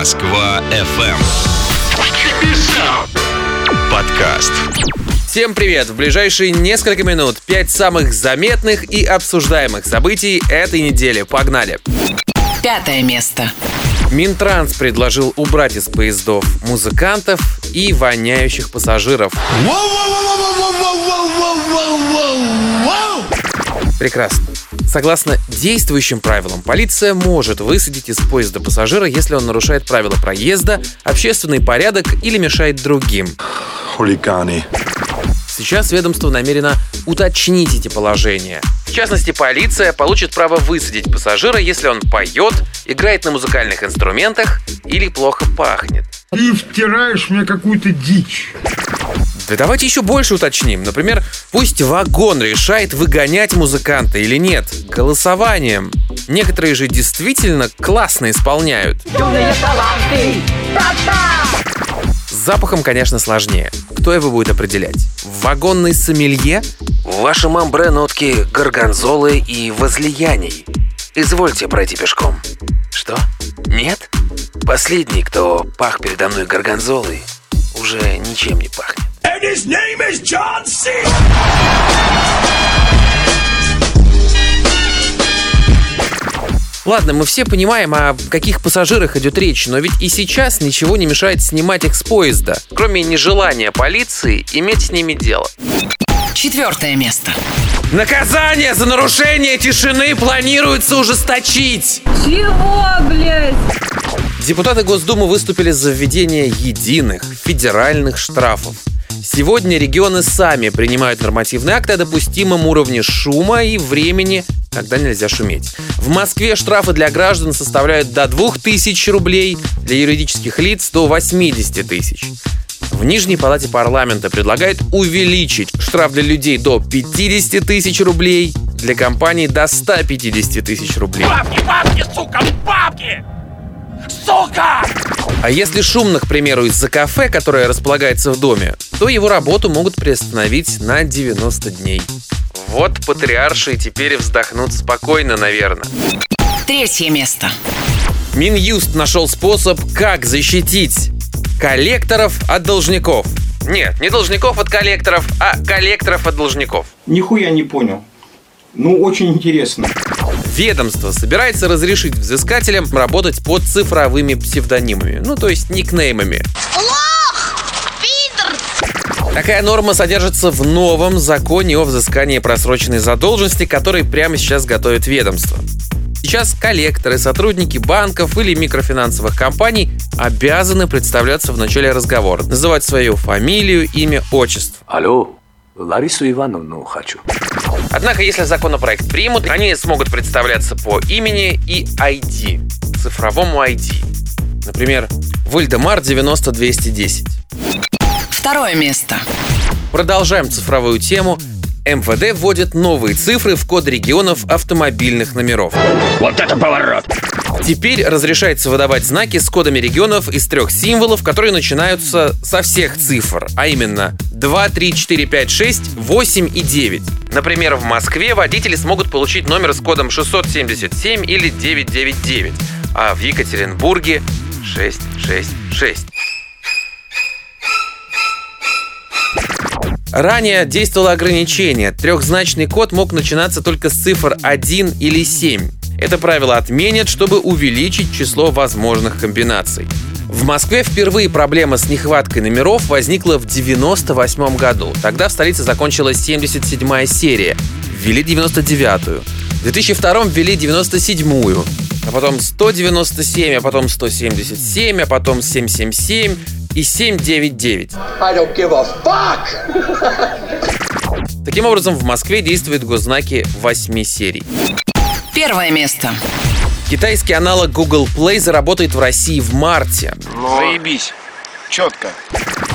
Москва FM. Подкаст. Всем привет! В ближайшие несколько минут пять самых заметных и обсуждаемых событий этой недели. Погнали! Пятое место. Минтранс предложил убрать из поездов музыкантов и воняющих пассажиров. Прекрасно. Согласно действующим правилам, полиция может высадить из поезда пассажира, если он нарушает правила проезда, общественный порядок или мешает другим. Хулиганы. Сейчас ведомство намерено уточнить эти положения. В частности, полиция получит право высадить пассажира, если он поет, играет на музыкальных инструментах или плохо пахнет. Ты втираешь мне какую-то дичь. Да давайте еще больше уточним. Например, пусть вагон решает, выгонять музыканта или нет, голосованием. Некоторые же действительно классно исполняют. С запахом, конечно, сложнее. Кто его будет определять? Вагонный сомелье? В вашем амбре нотки горгонзолы и возлияний. Извольте пройти пешком. Что? Нет? Последний, кто пах передо мной горгонзолой, уже ничем не пахнет. Ладно, мы все понимаем, о каких пассажирах идет речь, но ведь и сейчас ничего не мешает снимать их с поезда, кроме нежелания полиции иметь с ними дело. Четвертое место. Наказание за нарушение тишины планируется ужесточить. Чего, блядь? Депутаты Госдумы выступили за введение единых федеральных штрафов. Сегодня регионы сами принимают нормативные акты о допустимом уровне шума и времени, когда нельзя шуметь. В Москве штрафы для граждан составляют до 2000 рублей, для юридических лиц до 80 тысяч. В Нижней палате парламента предлагают увеличить штраф для людей до 50 тысяч рублей, для компаний до 150 тысяч рублей. Бабки, бабки, сука, бабки! Сука! А если шумно, к примеру, из-за кафе, которое располагается в доме, то его работу могут приостановить на 90 дней. Вот патриарши теперь вздохнут спокойно, наверное. Третье место. Минюст нашел способ, как защитить коллекторов от должников. Нет, не должников от коллекторов, а коллекторов от должников. Нихуя не понял. Ну, очень интересно. Ведомство собирается разрешить взыскателям работать под цифровыми псевдонимами, ну то есть никнеймами. Такая норма содержится в новом законе о взыскании просроченной задолженности, который прямо сейчас готовит ведомство. Сейчас коллекторы, сотрудники банков или микрофинансовых компаний обязаны представляться в начале разговора, называть свою фамилию, имя, отчество. Алло, Ларису Ивановну хочу. Однако, если законопроект примут, они смогут представляться по имени и ID, цифровому ID. Например, Вальдемар 90210. Второе место. Продолжаем цифровую тему. МВД вводит новые цифры в код регионов автомобильных номеров. Вот это поворот! Теперь разрешается выдавать знаки с кодами регионов из трех символов, которые начинаются со всех цифр, а именно 2, 3, 4, 5, 6, 8 и 9. Например, в Москве водители смогут получить номер с кодом 677 или 999, а в Екатеринбурге 666. Ранее действовало ограничение. Трехзначный код мог начинаться только с цифр 1 или 7. Это правило отменят, чтобы увеличить число возможных комбинаций. В Москве впервые проблема с нехваткой номеров возникла в 98 году. Тогда в столице закончилась 77 серия. Ввели 99-ю. В 2002 ввели 97-ю. А потом 197, а потом 177, а потом 777 и 799. Таким образом, в Москве действуют госзнаки 8 серий. Первое место. Китайский аналог Google Play заработает в России в марте. Заебись. Четко.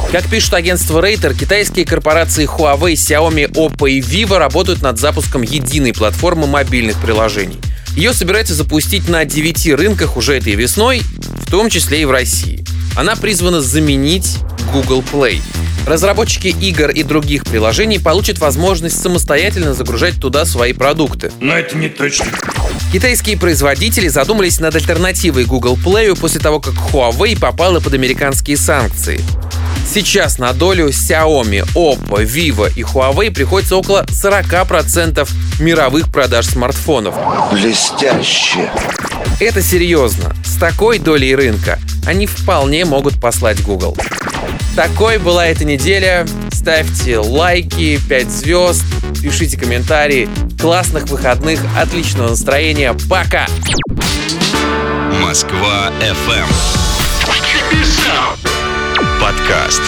Как пишет агентство Рейтер, китайские корпорации Huawei, Xiaomi, Oppo и Vivo работают над запуском единой платформы мобильных приложений. Ее собираются запустить на 9 рынках уже этой весной, в том числе и в России. Она призвана заменить Google Play. Разработчики игр и других приложений получат возможность самостоятельно загружать туда свои продукты. Но это не точно. Китайские производители задумались над альтернативой Google Play после того, как Huawei попала под американские санкции. Сейчас на долю Xiaomi, Oppo, Vivo и Huawei приходится около 40% мировых продаж смартфонов. Блестяще. Это серьезно. С такой долей рынка они вполне могут послать Google. Такой была эта неделя. Ставьте лайки, 5 звезд, пишите комментарии. Классных выходных, отличного настроения. Пока! Москва FM. Подкаст.